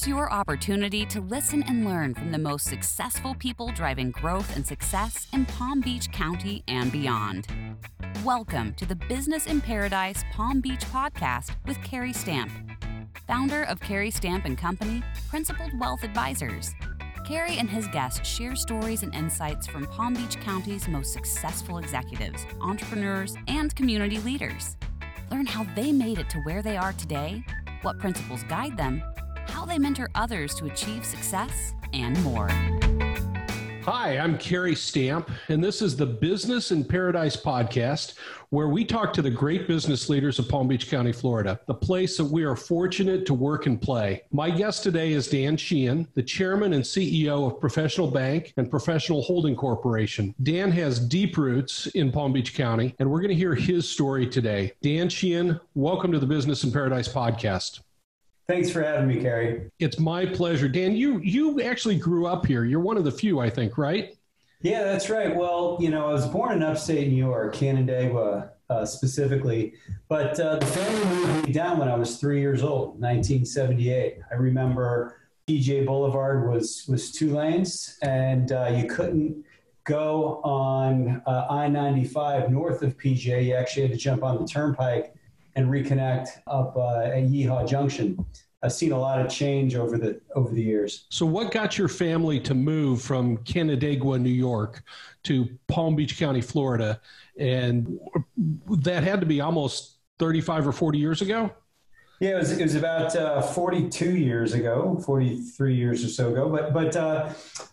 Here's your opportunity to listen and learn from the most successful people driving growth and success in Palm Beach County and beyond. Welcome to the Business in Paradise Palm Beach podcast with Carrie Stamp, founder of Carrie Stamp and Company, Principled Wealth Advisors. Carrie and his guests share stories and insights from Palm Beach County's most successful executives, entrepreneurs, and community leaders. Learn how they made it to where they are today, what principles guide them, how they mentor others to achieve success, and more. Hi, I'm Carrie Stamp, and this is the Business in Paradise podcast, where we talk to the great business leaders of Palm Beach County, Florida, the place that we are fortunate to work and play. My guest today is Dan Sheehan, the chairman and CEO of Professional Bank and Professional Holding Corporation. Dan has deep roots in Palm Beach County, and we're going to hear his story today. Dan Sheehan, welcome to the Business in Paradise podcast. Thanks for having me, Carrie. It's my pleasure. Dan, you you actually grew up here. You're one of the few, I think, right? Yeah, that's right. Well, you know, I was born in upstate New York, Canandaigua uh, specifically, but uh, the family moved me down when I was three years old, 1978. I remember PGA Boulevard was was two lanes, and uh, you couldn't go on uh, I-95 north of PGA. You actually had to jump on the turnpike and reconnect up uh, at Yeehaw Junction. I've seen a lot of change over the over the years. So, what got your family to move from Canandaigua, New York, to Palm Beach County, Florida, and that had to be almost thirty-five or forty years ago? Yeah, it was, it was about uh, 42 years ago, 43 years or so ago. But but uh,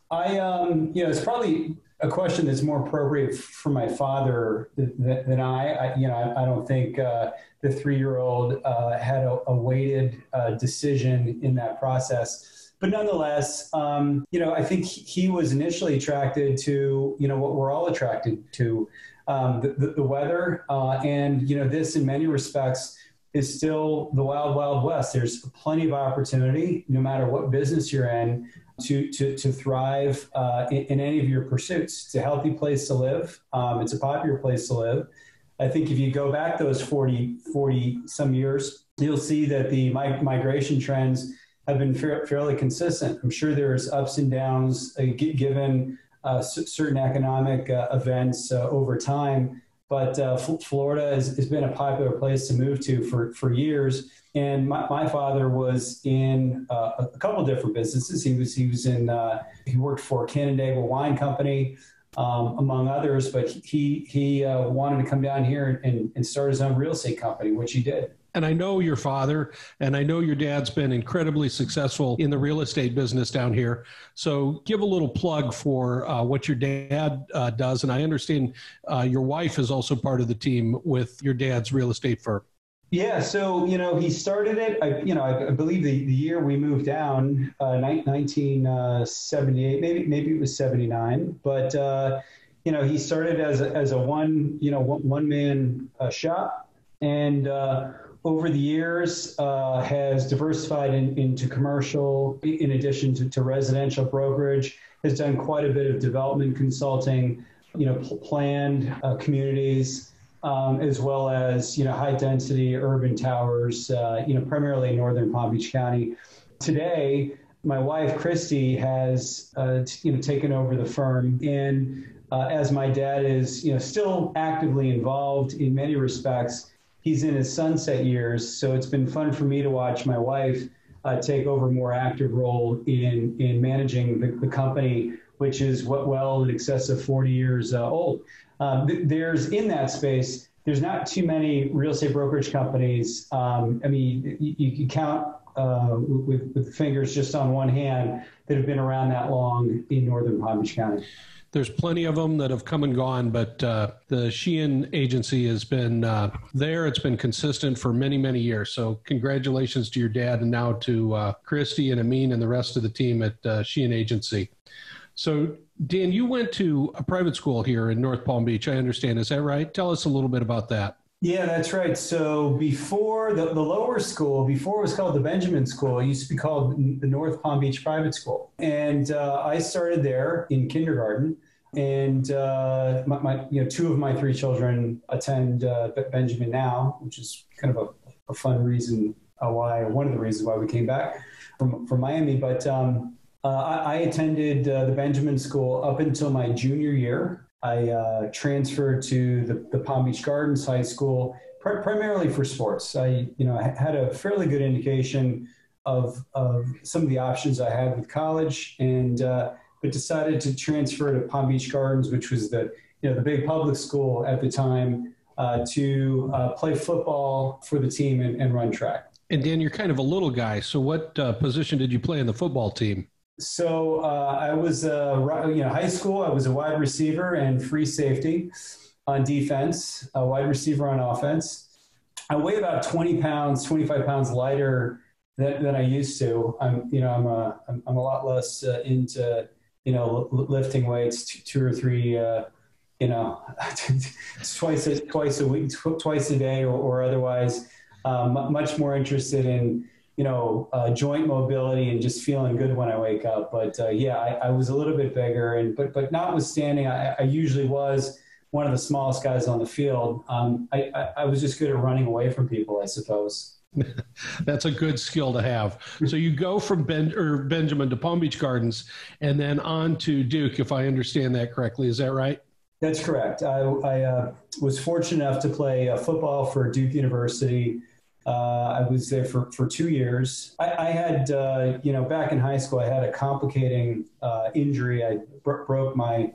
I, um, you know, it's probably a question that's more appropriate for my father than, than I. I. You know, I, I don't think uh, the three-year-old uh, had a, a weighted uh, decision in that process. But nonetheless, um, you know, I think he was initially attracted to, you know, what we're all attracted to, um, the, the, the, weather, uh, and you know, this in many respects is still the wild, wild west. There's plenty of opportunity, no matter what business you're in, to to, to thrive uh, in, in, any of your pursuits. It's a healthy place to live. Um, it's a popular place to live. I think if you go back those 40, 40 some years, you'll see that the migration trends have been fairly consistent. I'm sure there's ups and downs uh, given uh, certain economic uh, events uh, over time. But uh, Florida has, has, been a popular place to move to for, for years. And my, my father was in uh, a couple different businesses. He was he was in uh, he worked for Canandaigua Wine Company, um, among others. But he he uh, wanted to come down here and, and start his own real estate company, which he did. And I know your father, and I know your dad's been incredibly successful in the real estate business down here. So give a little plug for uh, what your dad uh, does. And I understand uh, your wife is also part of the team with your dad's real estate firm. Yeah, so you know he started it. I, you know, I, I believe the, the year we moved down, uh, 1978, maybe maybe it was 79. But uh, you know, he started as a, as a one you know one, one man uh, shop, and uh, over the years uh, has diversified in, into commercial, in addition to, to, residential brokerage, has done quite a bit of development consulting, you know, pl- planned uh, communities, um, as well as, you know, high density urban towers, uh, you know, primarily in northern Palm Beach County. Today, my wife, Christy, has, uh, t- you know, taken over the firm and uh, as my dad is, you know, still actively involved in many respects, he's in his sunset years. So it's been fun for me to watch my wife uh, take over a more active role in in managing the, the, company, which is what well in excess of 40 years uh, old. Um, th- there's in that space. There's not too many real estate brokerage companies. Um, I mean, you, you count uh, with, with fingers just on one hand that have been around that long in northern Palm Beach County. There's plenty of them that have come and gone, but uh, the Sheehan agency has been uh, there. It's been consistent for many, many years. So, congratulations to your dad and now to uh, Christy and Amin and the rest of the team at uh, Sheehan Agency. So, Dan, you went to a private school here in North Palm Beach, I understand. Is that right? Tell us a little bit about that. Yeah, that's right. So before the, the lower school, before it was called the Benjamin School, it used to be called the North Palm Beach Private School. And uh, I started there in kindergarten and uh, my, my, you know two of my three children attend uh, Benjamin now, which is kind of a, a fun reason uh, why one of the reasons why we came back from from Miami. But um, uh, I, I, attended uh, the Benjamin School up until my junior year. I uh, transferred to the, the, Palm Beach Gardens High School pr- primarily for sports. I, you know, had a fairly good indication of, of some of the options I had with college, and but decided to transfer to Palm Beach Gardens, which was the you know the big public school at the time, uh, to uh, play football for the team and, and, run track. And Dan, you're kind of a little guy, so what position did you play in the football team? So uh, I was, uh, you know, high school. I was a wide receiver and free safety on defense, a wide receiver on offense. I weigh about 20 pounds, 25 pounds lighter than, than I used to. I'm, you know, I'm a, I'm, I'm a lot less uh, into, you know, lifting weights, two, or three, uh, you know, twice a, twice a week, twice a day, or, or otherwise. Um, much more interested in you know, uh, joint mobility and just feeling good when I wake up. But uh, yeah, I, I, was a little bit bigger, and but but notwithstanding, I, I usually was one of the smallest guys on the field. Um, I, I, I was just good at running away from people, I suppose. That's a good skill to have. So you go from ben, or Benjamin to Palm Beach Gardens, and then on to Duke, if I understand that correctly. Is that right? That's correct. I, I uh, was fortunate enough to play uh, football for Duke University uh, I was there for, for two years. I, I had, uh, you know, back in high school, I had a complicating uh, injury. I bro- broke my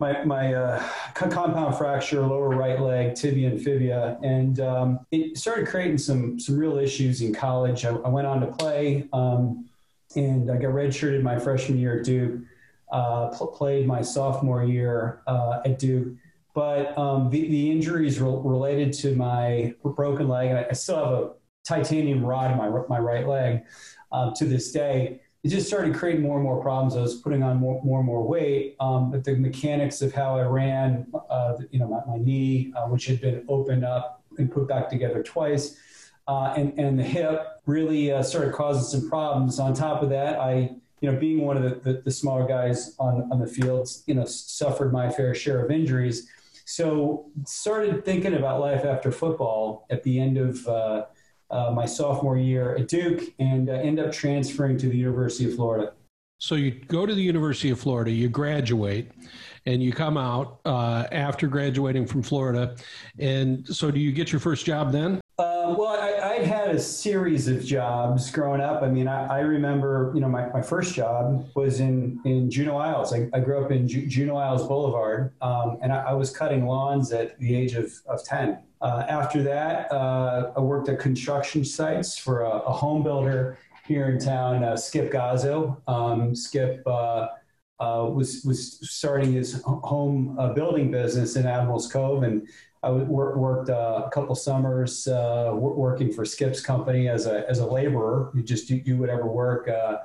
my, my uh, compound fracture, lower right leg, tibia and fibia, and um, it started creating some some real issues in college. I, I went on to play, um, and I got redshirted my freshman year at Duke. Uh, pl- played my sophomore year uh, at Duke but um, the, the injuries re- related to my broken leg, and I still have a titanium rod in my, my right leg um, to this day. It just started creating more and more problems. I was putting on more, more and more weight, um, but the mechanics of how I ran, uh, you know, my, my knee, uh, which had been opened up and put back together twice, uh, and, and the hip really uh, started causing some problems. On top of that, I you know, being one of the, the, the, smaller guys on, on the fields, you know, suffered my fair share of injuries. So started thinking about life after football at the end of uh, my sophomore year at Duke, and uh, end up transferring to the University of Florida. So you go to the University of Florida, you graduate, and you come out uh, after graduating from Florida. And so, do you get your first job then? Uh, well, I, I, had a series of jobs growing up. I mean, I, I remember, you know, my, my first job was in, in Juno Isles. I, I grew up in Ju- Juno Isles Boulevard, um, and I, I, was cutting lawns at the age of, of 10. Uh, after that, uh, I worked at construction sites for a, a home builder here in town, uh, Skip Gazzo. Um, Skip uh, uh, was, was starting his home building business in Admirals Cove, and I worked uh, a couple summers uh, working for Skip's company as a as a laborer. You just do, do whatever work uh,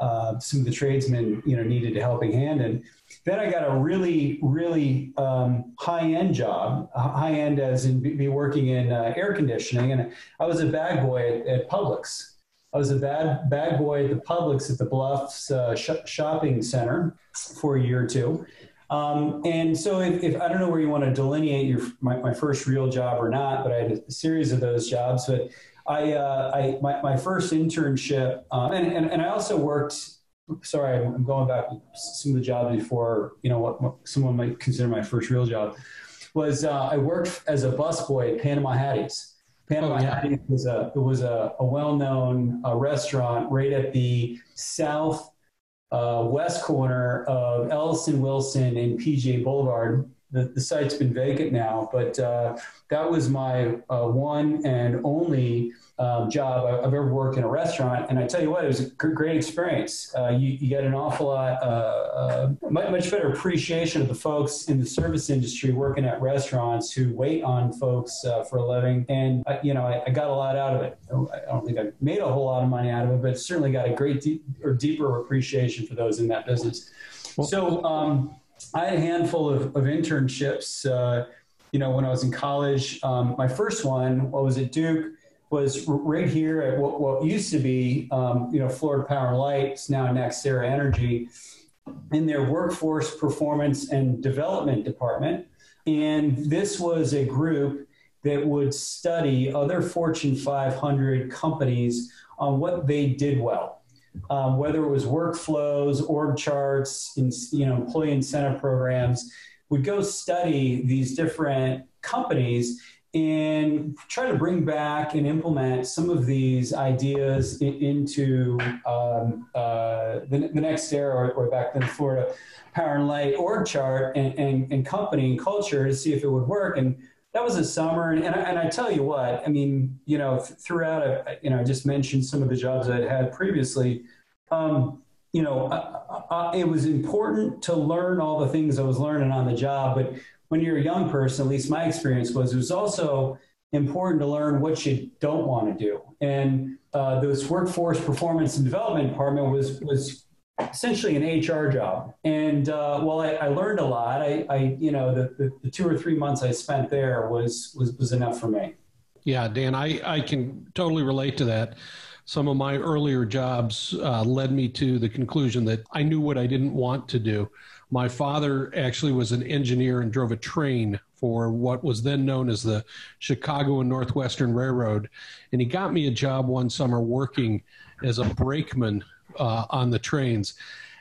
uh, some of the tradesmen you know needed a helping hand, and then I got a really really um, high end job, high end as in be working in uh, air conditioning, and I was a bag boy at, at Publix. I was a bad bag boy at the Publix at the Bluffs uh, sh- shopping center for a year or two. Um, and so, if, if, I don't know where you want to delineate your my, my, first real job or not, but I had a series of those jobs. But I, uh, I my, my first internship, um, and, and and I also worked. Sorry, I'm going back to some of the jobs before you know what, what someone might consider my first real job. Was uh, I worked as a busboy at Panama Hattie's. Panama oh, yeah. Hattie's was a it was a, a well known uh, restaurant right at the south uh, west corner of Ellison Wilson and PGA Boulevard. The, the site's been vacant now, but uh, that was my uh, one and only um, job I've ever worked in a restaurant. And I tell you what, it was a great experience. Uh, you, you, get an awful lot, uh, uh, much better appreciation of the folks in the service industry working at restaurants who wait on folks uh, for a living. And, you know, I, I, got a lot out of it. I don't think I made a whole lot of money out of it, but certainly got a great deep, or deeper appreciation for those in that business. Well, so um, I had a handful of, of internships. Uh, you know, when I was in college, um, my first one what was at Duke was right here at what, what used to be, um, you know, Florida Power and Light. It's now NextEra Energy in their workforce performance and development department. And this was a group that would study other Fortune 500 companies on what they did well, um, whether it was workflows, org charts, in, you know, employee incentive programs. We'd go study these different companies and try to bring back and implement some of these ideas in, into um, uh, the, the, NextEra, or, or, back then Florida Power and Light org chart and, and, and, company and culture to see if it would work. And that was a summer. And, and, I, and I tell you what, I mean, you know, throughout, uh, you know, I just mentioned some of the jobs I had previously. Um, you know, uh, uh, it was important to learn all the things I was learning on the job, but when you're a young person, at least my experience was, it was also important to learn what you don't want to do. And uh, this workforce performance and development department was was essentially an HR job. And uh, while I, I, learned a lot, I, I you know the, the, the, two or three months I spent there was was was enough for me. Yeah, Dan, I I can totally relate to that. Some of my earlier jobs uh, led me to the conclusion that I knew what I didn't want to do. My father actually was an engineer and drove a train for what was then known as the Chicago and Northwestern Railroad. And he got me a job one summer working as a brakeman uh, on the trains.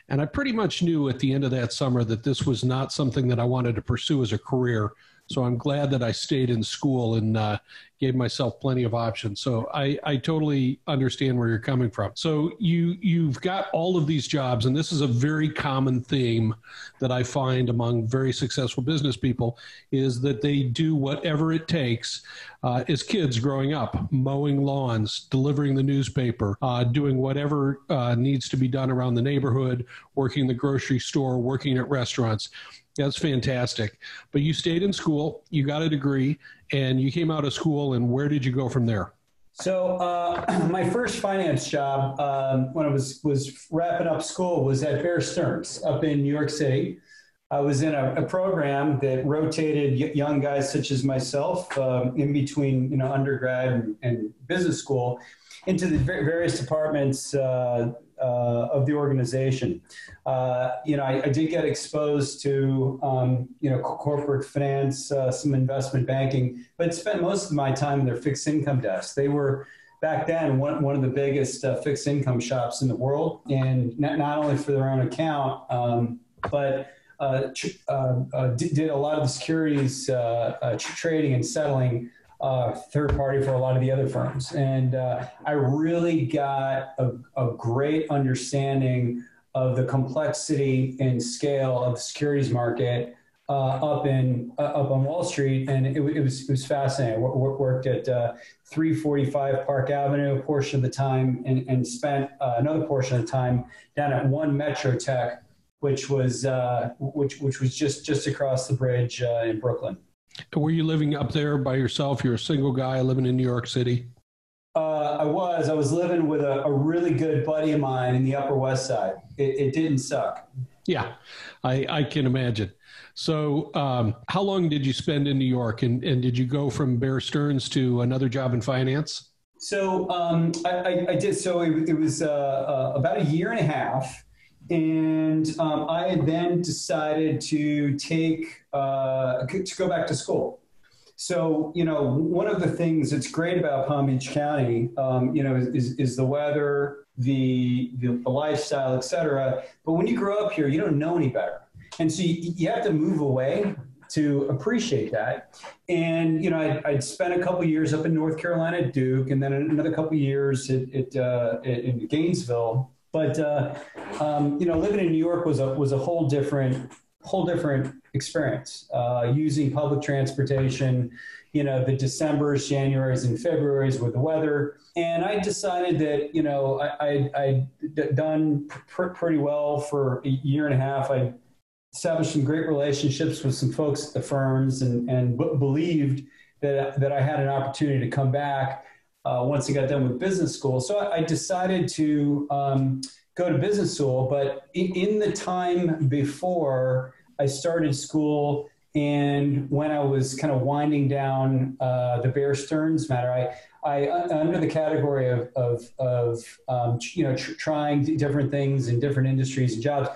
And I pretty much knew at the end of that summer that this was not something that I wanted to pursue as a career. So I'm glad that I stayed in school and uh, gave myself plenty of options. So I, I totally understand where you're coming from. So you you've got all of these jobs, and this is a very common theme that I find among very successful business people is that they do whatever it takes uh, as kids growing up, mowing lawns, delivering the newspaper, uh, doing whatever uh, needs to be done around the neighborhood, working the grocery store, working at restaurants. That's fantastic. But you stayed in school, you got a degree, and you came out of school, and where did you go from there? So uh, my first finance job um, when I was was wrapping up school was at Bear Stearns up in New York City. I was in a, a program that rotated young guys such as myself um, in between, you know, undergrad and, and business school into the various departments uh, uh, of the organization. Uh, you know, I, I, did get exposed to, um, you know, corporate finance, uh, some investment banking, but spent most of my time in their fixed income desk. They were back then one, one of the biggest uh, fixed income shops in the world, and not, not only for their own account, um, but uh, uh, uh, did, did, a lot of the securities trading and settling uh, third party for a lot of the other firms. And uh, I really got a, a, great understanding of the complexity and scale of the securities market uh, up in uh, up on Wall Street, and it, it, was it was fascinating. I worked at uh, 345 Park Avenue a portion of the time, and, and spent uh, another portion of the time down at One Metro Tech, which was which which was just just across the bridge in Brooklyn. Were you living up there by yourself? You're a single guy living in New York City? Uh, I was. I was living with a, a, really good buddy of mine in the Upper West Side. It, it didn't suck. Yeah, I, I can imagine. So, um, how long did you spend in New York, and, and did you go from Bear Stearns to another job in finance? So, um, I, I, I, did. So, it, it was uh, uh, about a year and a half. And um, I had then decided to take uh, to go back to school. So you know, one of the things that's great about Palm Beach County, um, you know, is, is, the weather, the, the, the lifestyle, et cetera. But when you grow up here, you don't know any better, and so you, you have to move away to appreciate that. And you know, I'd, I'd, spent a couple years up in North Carolina at Duke, and then another couple years at, at uh, in Gainesville. But uh, um, you know, living in New York was a was a whole different whole different experience. Uh, using public transportation, you know, the December's, January's, and February's with the weather, and I decided that you know I I I'd done pr- pretty well for a year and a half. I established some great relationships with some folks at the firms, and and b- believed that that I had an opportunity to come back uh, once I got done with business school. So I, I decided to um, go to business school, but in, in, the time before I started school and when I was kind of winding down uh, the Bear Stearns matter, I, I uh, under the category of, of, of um, you know tr- trying different things in different industries and jobs,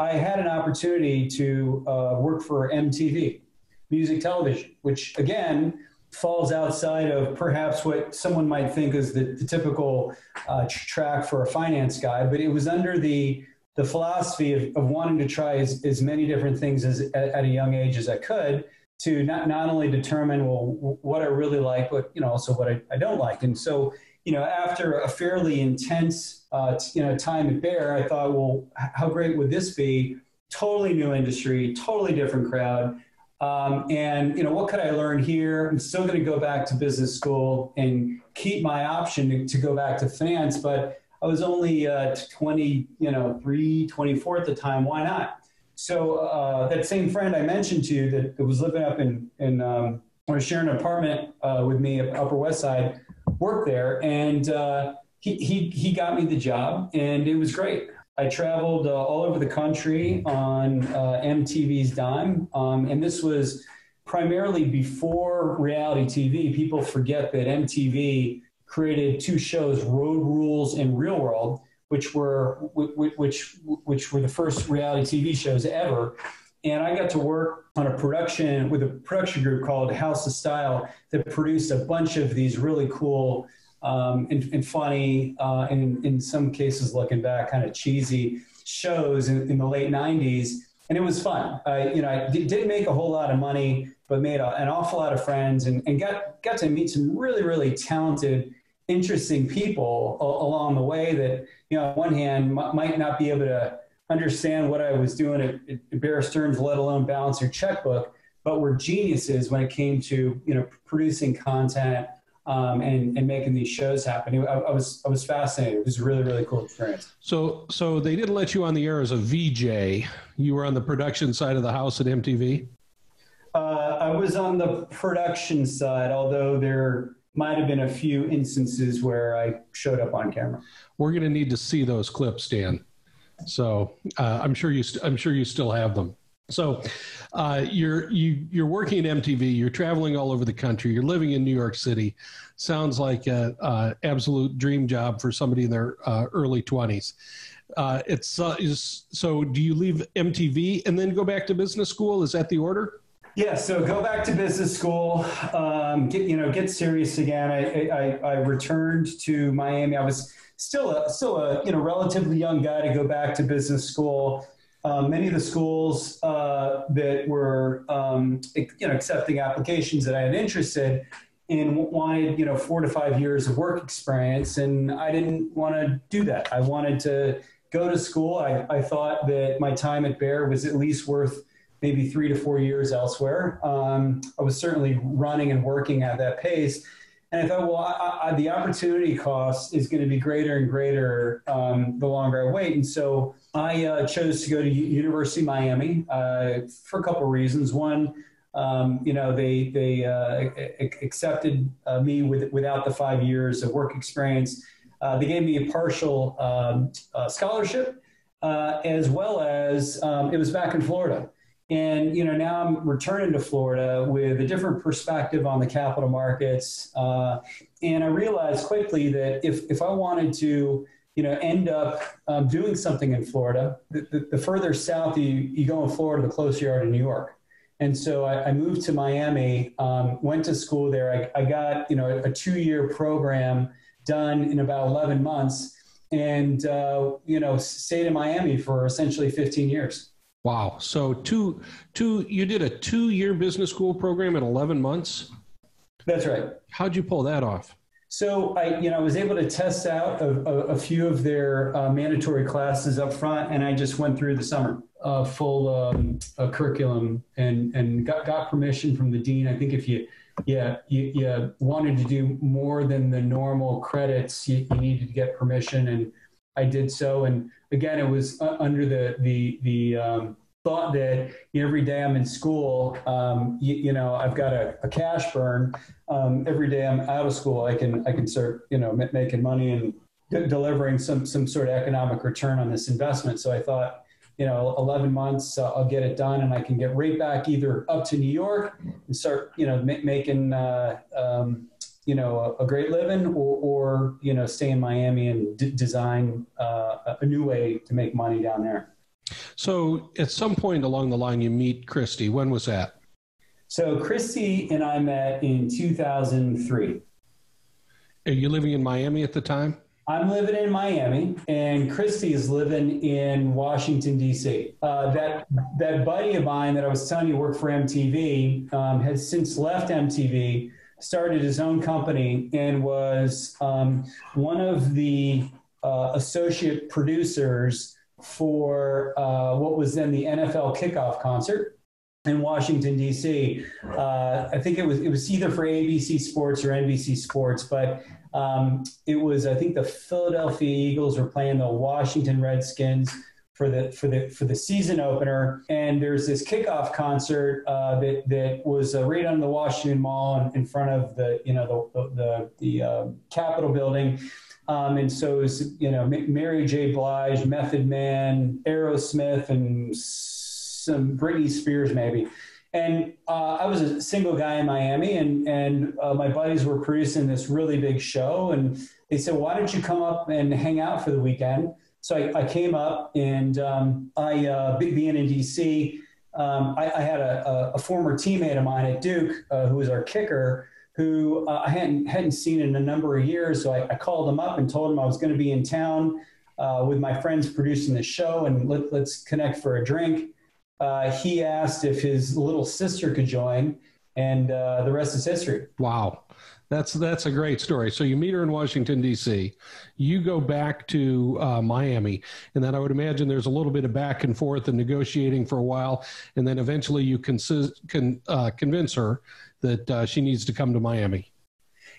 I had an opportunity to uh, work for MTV, music television, which again falls outside of perhaps what someone might think is the, the typical uh, track for a finance guy, but it was under the the philosophy of, of wanting to try as, as many different things as at, at a young age as I could to not, not only determine well what I really like, but you know also what I, I don't like. And so you know after a fairly intense uh, you know time at Bear, I thought, well, how great would this be? Totally new industry, totally different crowd. Um, and you know what could I learn here? I'm still going to go back to business school and keep my option to, to go back to finance, but I was only uh, 20, you know, three, 24 at the time. Why not? So uh, that same friend I mentioned to you that, that was living up in, in um, or sharing an apartment uh, with me at Upper West Side, worked there, and uh, he, he, he got me the job, and it was great. I traveled uh, all over the country on uh, MTV's dime, um, and this was primarily before reality TV. People forget that MTV created two shows, Road Rules and Real World, which were which which were the first reality TV shows ever. And I got to work on a production with a production group called House of Style that produced a bunch of these really cool um, and, and, funny, uh, and in some cases, looking back, kind of cheesy shows in, in the late '90s. And it was fun. I, you know, I didn't make a whole lot of money, but made a, an awful lot of friends and, and got got to meet some really, really talented interesting people along the way that, you know, on one hand might not be able to understand what I was doing at, at Bear Stearns, let alone balance your checkbook, but were geniuses when it came to, you know, producing content um, and, and making these shows happen. I, I, was I was fascinated. It was a really really cool experience. So so they didn't let you on the air as a VJ. You were on the production side of the house at MTV. Uh, I was on the production side, although there might have been a few instances where I showed up on camera. We're going to need to see those clips, Dan. So uh, I'm sure you st- I'm sure you still have them. So uh, you're you you're working at MTV. You're traveling all over the country. You're living in New York City. Sounds like an absolute dream job for somebody in their uh, early 20s. Uh, it's uh, is, so. Do you leave MTV and then go back to business school? Is that the order? Yeah, so go back to business school, um, get you know get serious again. I, I, I returned to Miami. I was still a, still a you know relatively young guy to go back to business school. Um, many of the schools uh, that were um, you know accepting applications that I had interested in wanted you know four to five years of work experience, and I didn't want to do that. I wanted to go to school. I, I thought that my time at Bear was at least worth maybe three to four years elsewhere. Um, I was certainly running and working at that pace. And I thought, well, I, I, the opportunity cost is going to be greater and greater um, the longer I wait. And so I uh, chose to go to U- University of Miami uh, for a couple of reasons. One, um, you know, they they uh, accepted uh, me with, without the five years of work experience. Uh, they gave me a partial um, uh, scholarship, as well as um, it was back in Florida. And you know, now I'm returning to Florida with a different perspective on the capital markets, uh, and I realized quickly that if if I wanted to, you know, end up um, doing something in Florida, the, the, the, further south you, you go in Florida, the closer you are to New York. And so I, I moved to Miami, um, went to school there. I, I got you know a two year program done in about 11 months, and uh, you know stayed in Miami for essentially 15 years. Wow. So two two you did a two year business school program in eleven months? That's right. How'd you pull that off? So I, you know, I was able to test out a, a, a few of their uh, mandatory classes up front, and I just went through the summer uh, full um, uh, curriculum and and got, got permission from the dean. I think if you yeah you, you wanted to do more than the normal credits, you, you needed to get permission, and I did so. And again, it was uh, under the the the um, thought that every day I'm in school, um, you, you, know, I've got a, a cash burn. Um, every day I'm out of school, I can I can start you know making money and de- delivering some some sort of economic return on this investment. So I thought. You know, 11 months, uh, I'll get it done, and I can get right back either up to New York and start, you know, ma- making uh, um, you know a, a great living or, or, you know stay in miami and d- design uh, a new way to make money down there so at some point along the line you meet christy when was that So Christy and I met in 2003. Are you living in Miami at the time? I'm living in Miami, and Christy is living in Washington D.C. Uh, that that buddy of mine that I was telling you worked for MTV um, has since left MTV, started his own company, and was um, one of the uh, associate producers for uh, what was then the NFL kickoff concert in Washington D.C. Uh, I think it was it was either for ABC Sports or NBC Sports, but um, it was I think the Philadelphia Eagles were playing the Washington Redskins for the for the for the season opener, and there's this kickoff concert uh, that that was uh, right on the Washington Mall in, in, front of the you know the the the, uh, Capitol building. Um, and so it was, you know, Mary J. Blige, Method Man, Aerosmith, and some Britney Spears maybe. And uh, I was a single guy in Miami, and and uh, my buddies were producing this really big show, and they said, "Why don't you come up and hang out for the weekend?" So I, I came up, and um, I uh, being in DC, um, I, I, had a, a, former teammate of mine at Duke uh, who was our kicker, who uh, I hadn't hadn't seen in a number of years. So I, I called him up and told him I was going to be in town uh, with my friends producing the show, and let, let's connect for a drink uh, he asked if his little sister could join, and uh, the rest is history. Wow. That's that's a great story. So you meet her in Washington D.C. You go back to uh, Miami, and then I would imagine there's a little bit of back and forth and negotiating for a while, and then eventually you can can uh, convince her that uh, she needs to come to Miami.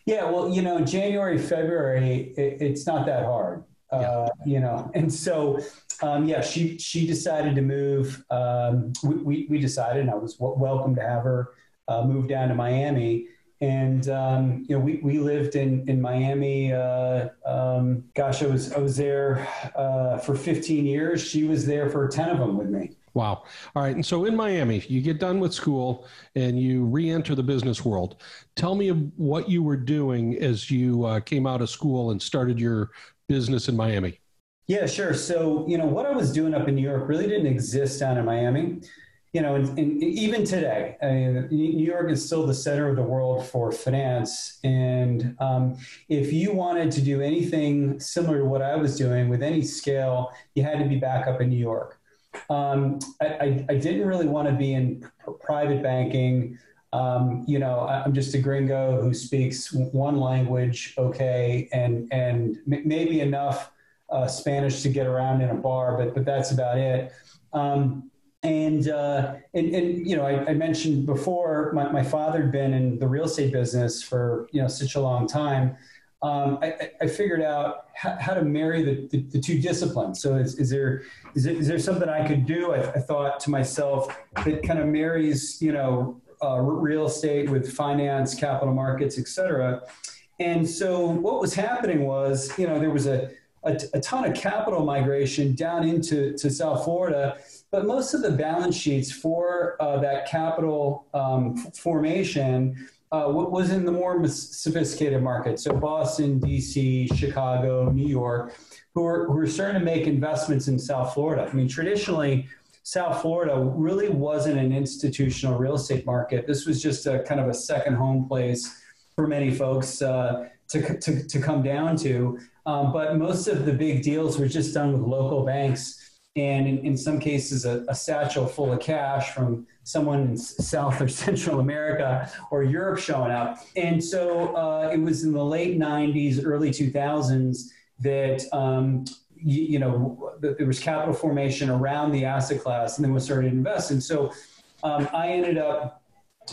Yeah, well, you know, January, February, it, it's not that hard, yeah. Uh, you know, and so um, yeah, she she decided to move. Um, we, we, we decided, and I was w- welcome to have her uh, move down to Miami. And um, you know, we, we lived in in Miami. Uh, um, gosh, I was I was there uh, for 15 years. She was there for 10 of them with me. Wow. All right. And so in Miami, you get done with school and you re enter the business world. Tell me what you were doing as you uh, came out of school and started your business in Miami. Yeah, sure. So, you know, what I was doing up in New York really didn't exist down in Miami. You know, and, even today, I mean, New York is still the center of the world for finance. And um, if you wanted to do anything similar to what I was doing with any scale, you had to be back up in New York. Um, I, I, I, didn't really want to be in pr- private banking. Um, you know, I'm just a gringo who speaks one language, okay, and and m- maybe enough uh, Spanish to get around in a bar, but but that's about it. Um, and, uh, and and you know, I, I, mentioned before my, my father had been in the real estate business for you know such a long time. Um, I, I, figured out how, how to marry the, the, the, two disciplines. So is, is there is, it, is there something I could do? I, I thought to myself that kind of marries you know uh, real estate with finance, capital markets, et cetera. And so what was happening was, you know, there was a a, a ton of capital migration down into to South Florida, but most of the balance sheets for uh, that capital um, formation uh, was in the more sophisticated markets. So Boston, DC, Chicago, New York, who are, who are starting to make investments in South Florida. I mean, traditionally, South Florida really wasn't an institutional real estate market. This was just a kind of a second home place for many folks uh, to, to, to come down to. Um, but most of the big deals were just done with local banks, and in, in some cases, a, a, satchel full of cash from someone in South or Central America or Europe showing up. And so uh, it was in the late 90s, early 2000s that. Um, you, you, know, there was capital formation around the asset class, and then we started to invest. And so um, I ended up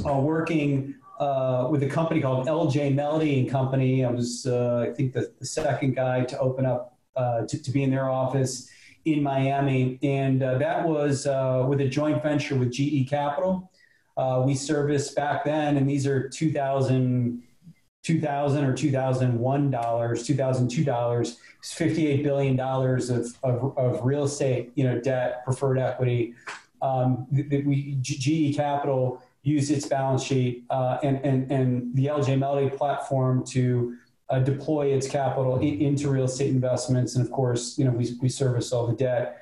uh, working uh, with a company called LJ Melody and Company. I was, uh, I think, the, the, second guy to open up uh, to, to, be in their office in Miami, and uh, that was uh, with a joint venture with GE Capital. Uh, we serviced back then, and these are 2000, 2000 or 2001 dollars, 2002 dollars, 58 billion dollars of, of, of, real estate, you know, debt, preferred equity. Um, we GE Capital used its balance sheet uh, and, and, and the LJ Melody platform to uh, deploy its capital in, into real estate investments. And of course, you know, we, we service all the debt.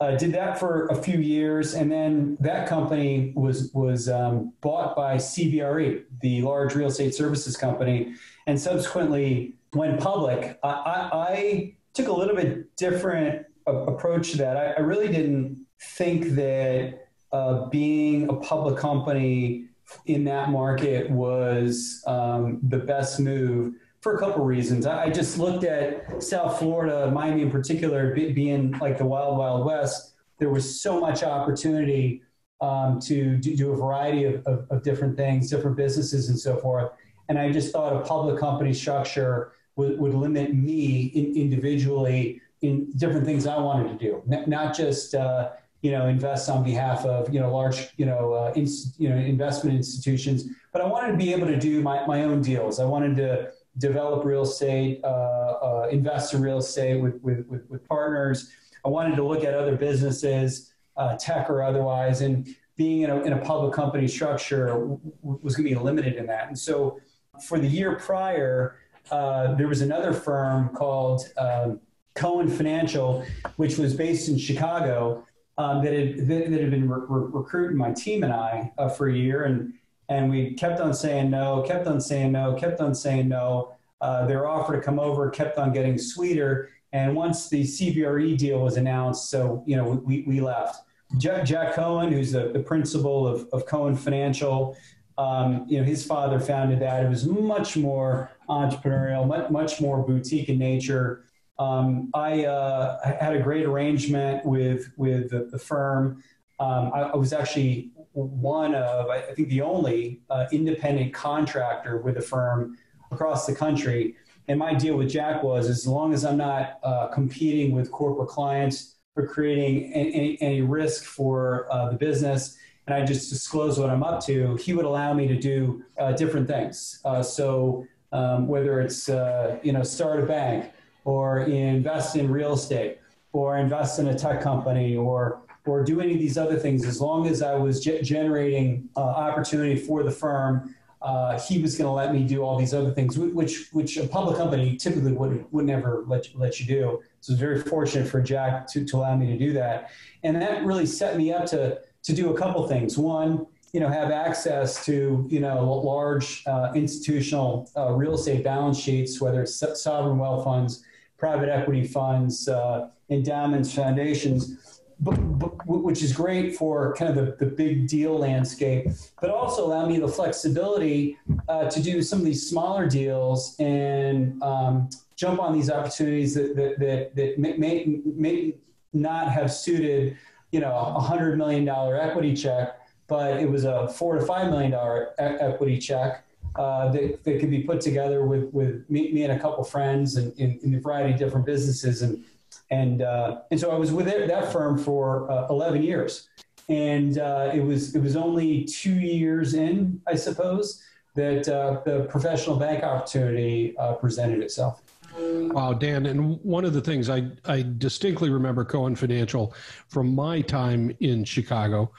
Uh, did that for a few years, and then that company was was um, bought by CBRE, the large real estate services company, and subsequently went public. I, I, I took a little bit different approach to that. I, I really didn't think that uh, being a public company in that market was um, the best move for a couple reasons. I, just looked at South Florida, Miami in particular, being like the wild, wild west. There was so much opportunity um, to do, do, a variety of, of, of, different things, different businesses, and so forth. And I just thought a public company structure would, would limit me in, individually in different things I wanted to do, N- not just. Uh, you know, invest on behalf of, you know, large, you know, uh, you know, investment institutions. But I wanted to be able to do my, my own deals. I wanted to develop real estate, uh, uh, invest in real estate with, with, with, with, partners. I wanted to look at other businesses, uh, tech or otherwise, and being in a, in a public company structure w- was going to be limited in that. And so for the year prior, uh, there was another firm called um, Cohen Financial, which was based in Chicago um, that, had, that, that, had been re- re- recruiting my team and I uh, for a year. And, and we kept on saying no, kept on saying no, kept on saying no. Uh, their offer to come over kept on getting sweeter. And once the CBRE deal was announced, so, you know, we, we left. Jack, Jack Cohen, who's the, the principal of, of Cohen Financial, um, you know, his father founded that. It was much more entrepreneurial, much, much more boutique in nature. Um, I, uh, had a great arrangement with with the, the firm. Um, I, I, was actually one of, I think, the only uh, independent contractor with the firm across the country. And my deal with Jack was, as long as I'm not uh, competing with corporate clients or creating any, any risk for uh, the business, and I just disclose what I'm up to, he would allow me to do uh, different things. Uh, so um, whether it's uh, you know start a bank or invest in real estate or invest in a tech company or or do any of these other things as long as I was ge- generating uh, opportunity for the firm. Uh, he was going to let me do all these other things, which which a public company typically would would never let you, let you do. So I was very fortunate for Jack to, to allow me to do that, and that really set me up to to do a couple things. One, you know, have access to you know large uh, institutional uh, real estate balance sheets, whether it's sovereign wealth funds private equity funds, uh, endowments, foundations, which is great for kind of the, the big deal landscape, but also allow me the flexibility uh, to do some of these smaller deals and um, jump on these opportunities that, that, that, that may, may, not have suited, you know, a hundred million dollar equity check, but it was a four to five million dollar equity check uh, that, that could be put together with, with me, me and a couple friends and in, in, a variety of different businesses. And, and, uh, and so I was with that firm for uh, 11 years. And uh, it, was, it was only two years in, I suppose, that uh, the professional bank opportunity uh, presented itself. Wow, Dan. And one of the things I, I distinctly remember Cohen Financial from my time in Chicago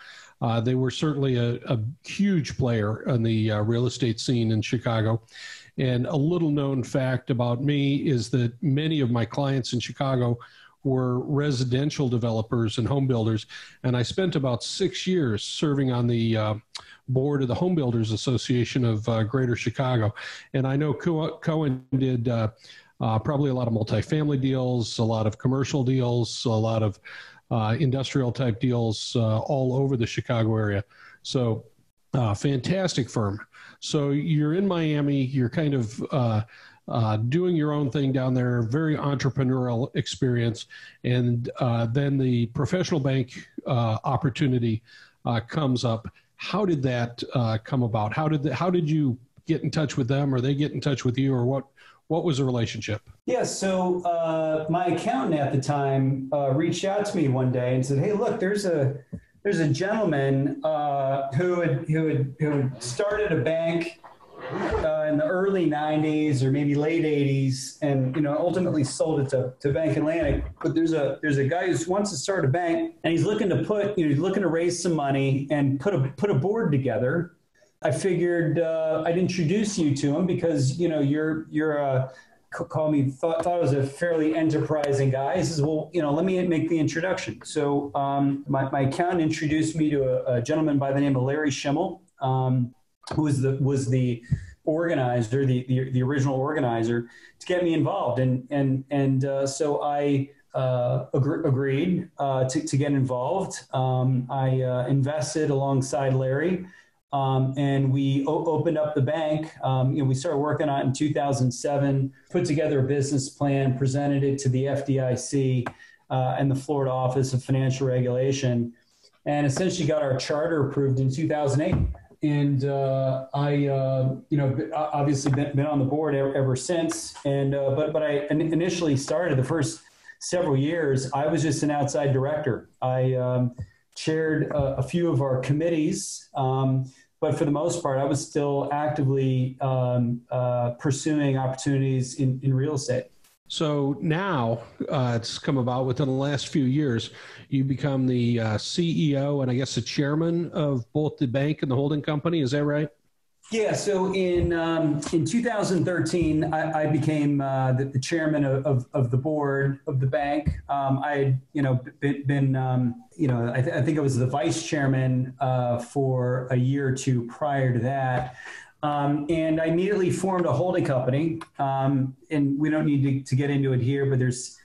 uh, they were certainly a, a, huge player on the uh, real estate scene in Chicago. And a little known fact about me is that many of my clients in Chicago were residential developers and home builders. And I spent about six years serving on the uh, board of the Home Builders Association of uh, Greater Chicago. And I know Cohen did uh, uh, probably a lot of multifamily deals, a lot of commercial deals, a lot of uh, industrial type deals uh, all over the Chicago area. So, fantastic firm. So you're in Miami. You're kind of uh, uh, doing your own thing down there. Very entrepreneurial experience, and uh, then the professional bank opportunity comes up. How did that come about? How did the, how did you get in touch with them, or they get in touch with you, or what what was the relationship? Yeah, so uh, my accountant at the time uh, reached out to me one day and said, "Hey, look, there's a there's a gentleman uh, who had who had who had started a bank uh, in the early '90s or maybe late '80s, and you know ultimately sold it to, to Bank Atlantic. But there's a there's a guy who wants to start a bank, and he's looking to put you know he's looking to raise some money and put a put a board together." I figured uh, I'd introduce you to him because you know you're you're a call me, thought, thought I was a fairly enterprising guy. He says, well, you know, let me make the introduction. So um, my, my accountant introduced me to a, a, gentleman by the name of Larry Schimmel, um, who was the, was the organizer, the, the, the, original organizer, to get me involved. And, and, and uh, so I uh, agree, agreed uh, to, to get involved. Um, I uh, invested alongside Larry. Um, and we o- opened up the bank. Um, you know, we started working on it in 2007, put together a business plan, presented it to the FDIC uh, and the Florida Office of Financial Regulation, and essentially got our charter approved in 2008. And uh, I, uh, you know, obviously been, been, on the board ever, ever since. And uh, but but I initially started the first several years. I was just an outside director. I um, chaired a, a, few of our committees. Um, but for the most part, I was still actively um, uh, pursuing opportunities in, in real estate. So now uh, it's come about within the last few years. You become the uh, CEO and I guess the chairman of both the bank and the holding company. Is that right? Yeah, so in um, in 2013, I, I became uh, the, the, chairman of, of, of, the board of the bank. Um, I had, you know, been, been um, you know, I, th- I, think I was the vice chairman uh, for a year or two prior to that. Um, and I immediately formed a holding company. Um, and we don't need to, to, get into it here, but there's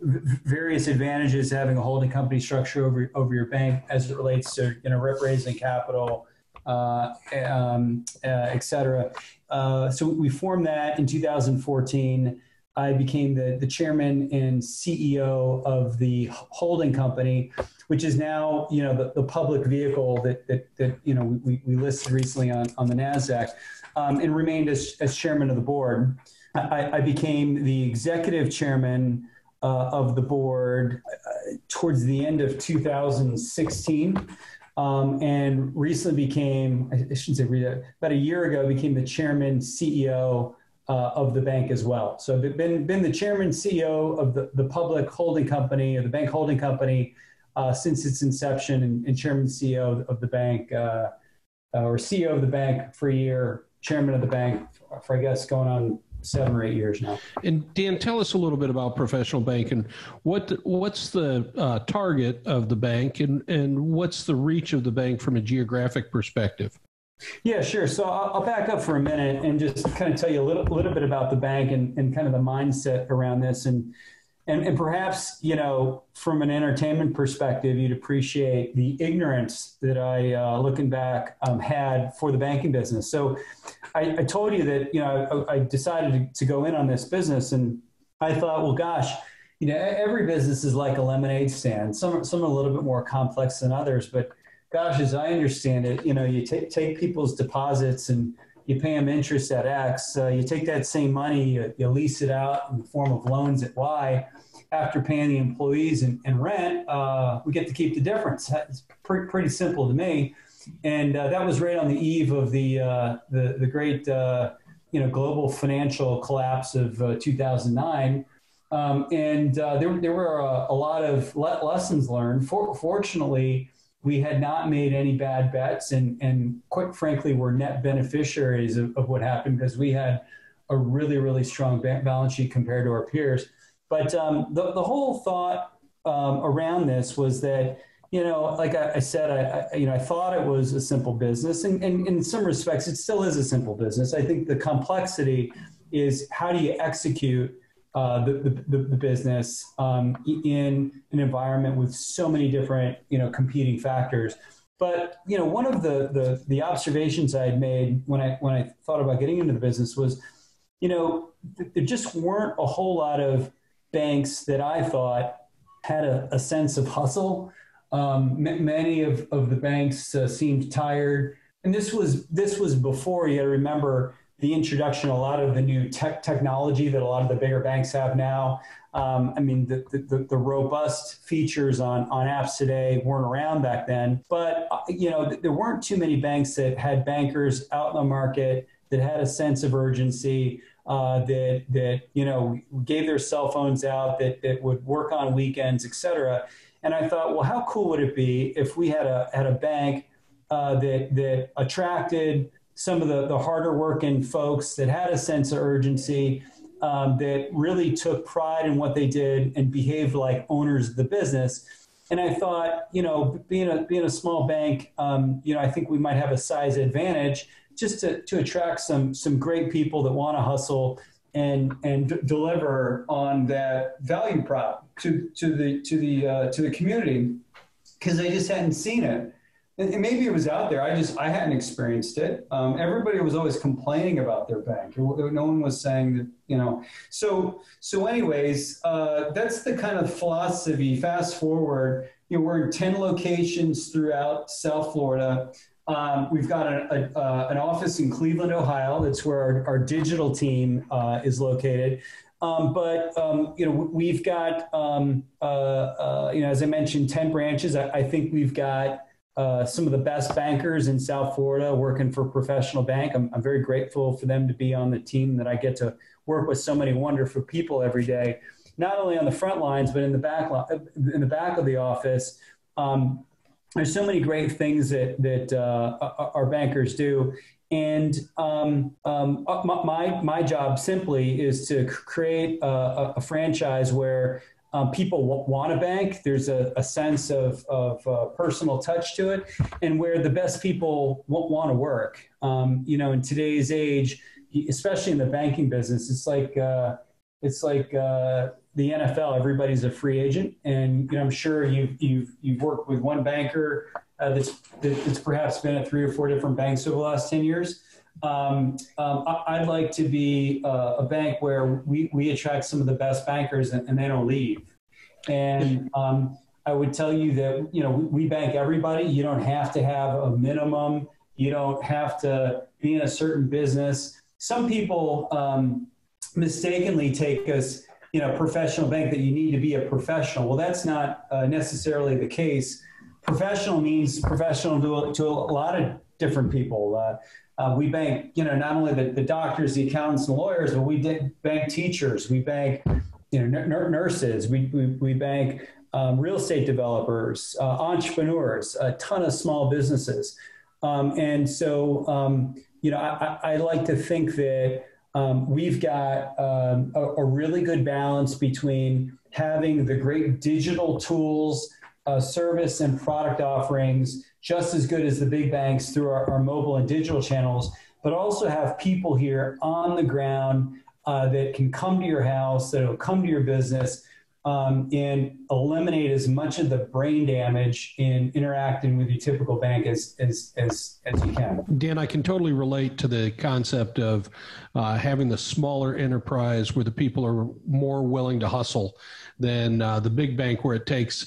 various advantages having a holding company structure over over your bank as it relates to you know raising capital uh, um, uh, et cetera. Uh, so we formed that in 2014. I became the, the chairman and CEO of the holding company, which is now you know the, the public vehicle that, that, that you know we, we listed recently on, on the NASDAQ um, and remained as, as chairman of the board. I, I became the executive chairman uh, of the board uh, towards the end of 2016 um, and recently became, I shouldn't say about a year ago, became the chairman, CEO uh, of the bank as well. So have been, been the chairman, CEO of the, the public holding company or the bank holding company uh, since its inception and, and, chairman, CEO of the bank uh, uh, or CEO of the bank for a year, chairman of the bank for, I guess, going on seven or eight years now. And Dan, tell us a little bit about professional banking. What what's the uh, target of the bank, and and what's the reach of the bank from a geographic perspective? Yeah, sure. So I'll, back up for a minute and just kind of tell you a little, little bit about the bank and, and kind of the mindset around this. And and, and perhaps, you know, from an entertainment perspective, you'd appreciate the ignorance that I, uh, looking back, um, had for the banking business. So I, I told you that, you know, I, I decided to, to go in on this business and I thought, well, gosh, you know, every business is like a lemonade stand. Some, some are a little bit more complex than others, but gosh, as I understand it, you know, you take, take people's deposits and you pay them interest at X. Uh, you take that same money, you, you, lease it out in the form of loans at Y. After paying the employees and, and rent, uh, we get to keep the difference. It's pretty, pretty simple to me. And uh, that was right on the eve of the uh, the, the great uh, you know global financial collapse of uh, 2009. Um, and there, there were a, a lot of le- lessons learned. For, fortunately, we had not made any bad bets and, and quite frankly were net beneficiaries of, of what happened because we had a really really strong balance sheet compared to our peers. But um, the, the whole thought um, around this was that you know like i, I said I, I, you know i thought it was a simple business and, and in some respects it still is a simple business. I think the complexity is how do you execute uh, the, the, the, business um, in an environment with so many different you know competing factors. But you know, one of the, the the observations I had made when I when I thought about getting into the business was, you know, th- there just weren't a whole lot of banks that I thought had a, a sense of hustle. Um, m- many of, of the banks uh, seemed tired, and this was this was before you got to remember the introduction of a lot of the new tech technology that a lot of the bigger banks have now. Um, I mean, the, the, the, robust features on, on apps today weren't around back then. But, uh, you know, there weren't too many banks that had bankers out in the market that had a sense of urgency, uh, that, that, you know, gave their cell phones out, that, that would work on weekends, et cetera. And I thought, well, how cool would it be if we had a, had a bank uh, that, that attracted some of the, the harder working folks that had a sense of urgency um, that really took pride in what they did and behaved like owners of the business. And I thought, you know, being a being a small bank, um, you know, I think we might have a size advantage just to, to attract some some great people that want to hustle and and d- deliver on that value prop to to the to the uh, to the community because I just hadn't seen it. And maybe it was out there. I just I hadn't experienced it. Um, everybody was always complaining about their bank. No one was saying that you know. So so anyways, uh, that's the kind of philosophy. Fast forward, you know, we're in ten locations throughout South Florida. Um, we've got a, a, uh, an office in Cleveland, Ohio. That's where our, our digital team uh, is located. Um, but um, you know, we've got um, uh, uh, you know, as I mentioned, ten branches. I, I think we've got uh, some of the best bankers in South Florida working for Professional Bank. I'm, I'm very grateful for them to be on the team that I get to work with so many wonderful people every day, not only on the front lines but in the back in the back of the office. Um, there's so many great things that that uh, our bankers do, and um, um, uh, my my job simply is to create a, a franchise where um, people want to bank. There's a, a sense of, of uh, personal touch to it, and where the best people w- want to work. Um, you know, in today's age, especially in the banking business, it's like uh, it's like uh, the NFL, everybody's a free agent, and you know, I'm sure you've you've you've worked with one banker uh, that's that's perhaps been at three or four different banks over the last ten years. Um, um, I, would like to be uh, a bank where we, we attract some of the best bankers and, and they don't leave. And um, I would tell you that you know we bank everybody. You don't have to have a minimum. You don't have to be in a certain business. Some people um, mistakenly take us you know, professional bank that you need to be a professional. Well, that's not uh, necessarily the case. Professional means professional to, to a lot of different people. Uh, uh, we bank, you know, not only the, the doctors, the accountants, and lawyers, but we bank teachers. We bank, you know, nurses. We, we, we bank um, real estate developers, uh, entrepreneurs, a ton of small businesses. Um, and so, um, you know, I, I, like to think that um, we've got um, a, a, really good balance between having the great digital tools, uh, service, and product offerings just as good as the big banks through our, our mobile and digital channels, but also have people here on the ground uh, that can come to your house, that will come to your business, um, and eliminate as much of the brain damage in interacting with your typical bank as, as, as, as you can. Dan, I can totally relate to the concept of uh, having the smaller enterprise where the people are more willing to hustle than uh, the big bank where it takes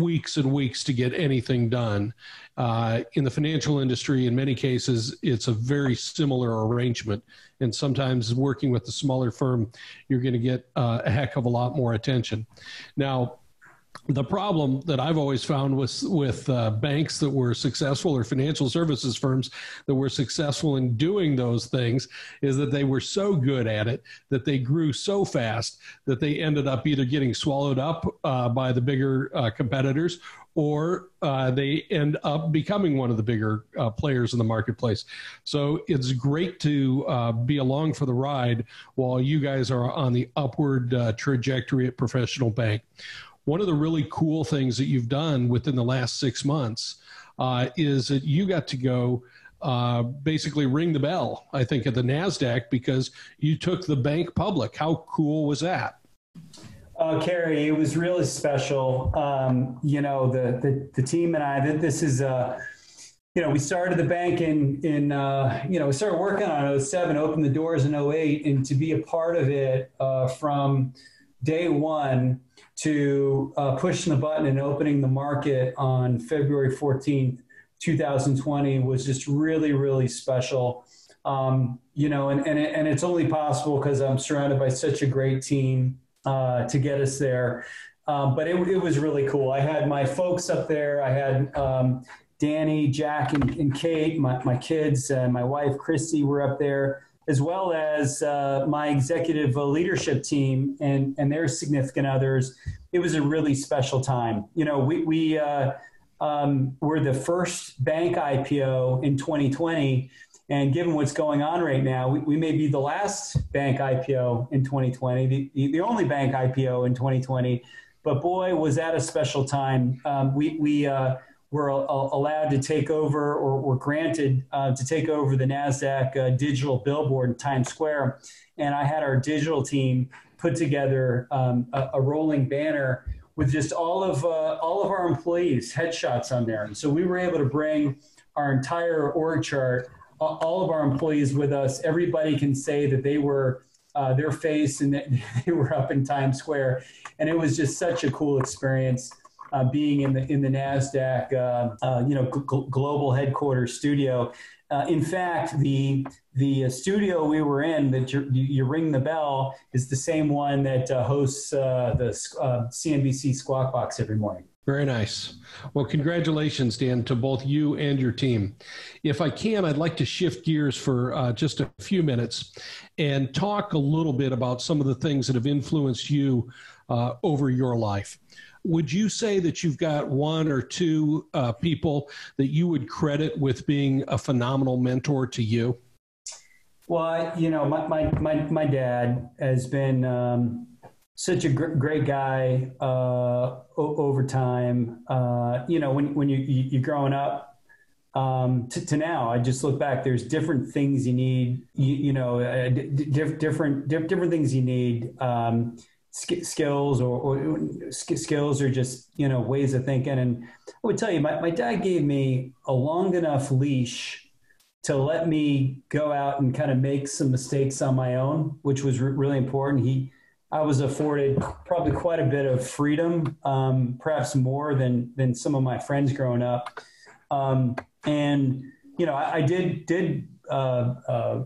weeks and weeks to get anything done. Uh, in the financial industry, in many cases, it's a very similar arrangement. And sometimes working with the smaller firm, you're going to get uh, a heck of a lot more attention. Now, the problem that I've always found with with uh, banks that were successful or financial services firms that were successful in doing those things is that they were so good at it that they grew so fast that they ended up either getting swallowed up uh, by the bigger uh, competitors or uh, they end up becoming one of the bigger uh, players in the marketplace. So it's great to uh, be along for the ride while you guys are on the upward trajectory at Professional Bank one of the really cool things that you've done within the last six months uh, is that you got to go uh, basically ring the bell, I think, at the NASDAQ because you took the bank public. How cool was that? Uh, Kerry, it was really special. Um, you know, the, the, the team and I, this is, uh, you know, we started the bank in, in uh, you know, we started working on 07, opened the doors in 08, and to be a part of it uh, from day one to uh, pushing the button and opening the market on February 14th, 2020 was just really, really special. Um, you know, and, and, it, and it's only possible because I'm surrounded by such a great team uh, to get us there. Um, but it, it, was really cool. I had my folks up there. I had um, Danny, Jack, and, and Kate, my, my kids, and my wife, Christy, were up there as well as uh, my executive leadership team and, and their significant others. It was a really special time. You know, we, we uh, um, were the first bank IPO in 2020. And given what's going on right now, we, we may be the last bank IPO in 2020, the, the only bank IPO in 2020. But boy, was that a special time. Um, we we uh, were allowed to take over or were granted uh, to take over the NASDAQ uh, digital billboard in Times Square. And I had our digital team put together um, a, a, rolling banner with just all of, uh, all of our employees' headshots on there. And so we were able to bring our entire org chart, all of our employees with us. Everybody can say that they were uh, their face and that they were up in Times Square. And it was just such a cool experience uh, being in the in the Nasdaq uh, uh you know global headquarters studio. Uh, in fact, the the studio we were in that you, you, ring the bell is the same one that hosts the CNBC Squawk Box every morning. Very nice. Well, congratulations, Dan, to both you and your team. If I can, I'd like to shift gears for uh, just a few minutes and talk a little bit about some of the things that have influenced you uh, over your life would you say that you've got one or two uh, people that you would credit with being a phenomenal mentor to you? Well, you know, my, my, my, my dad has been um, such a gr- great guy uh, o- over time. Uh, you know, when, when you, you, are growing up um, to, to, now, I just look back, there's different things you need, you, you know, uh, d- different, different things you need. Um, skills or, or, skills or just you know ways of thinking and i would tell you my, my dad gave me a long enough leash to let me go out and kind of make some mistakes on my own which was re- really important he i was afforded probably quite a bit of freedom um, perhaps more than than some of my friends growing up um, and you know i, I did did uh, uh,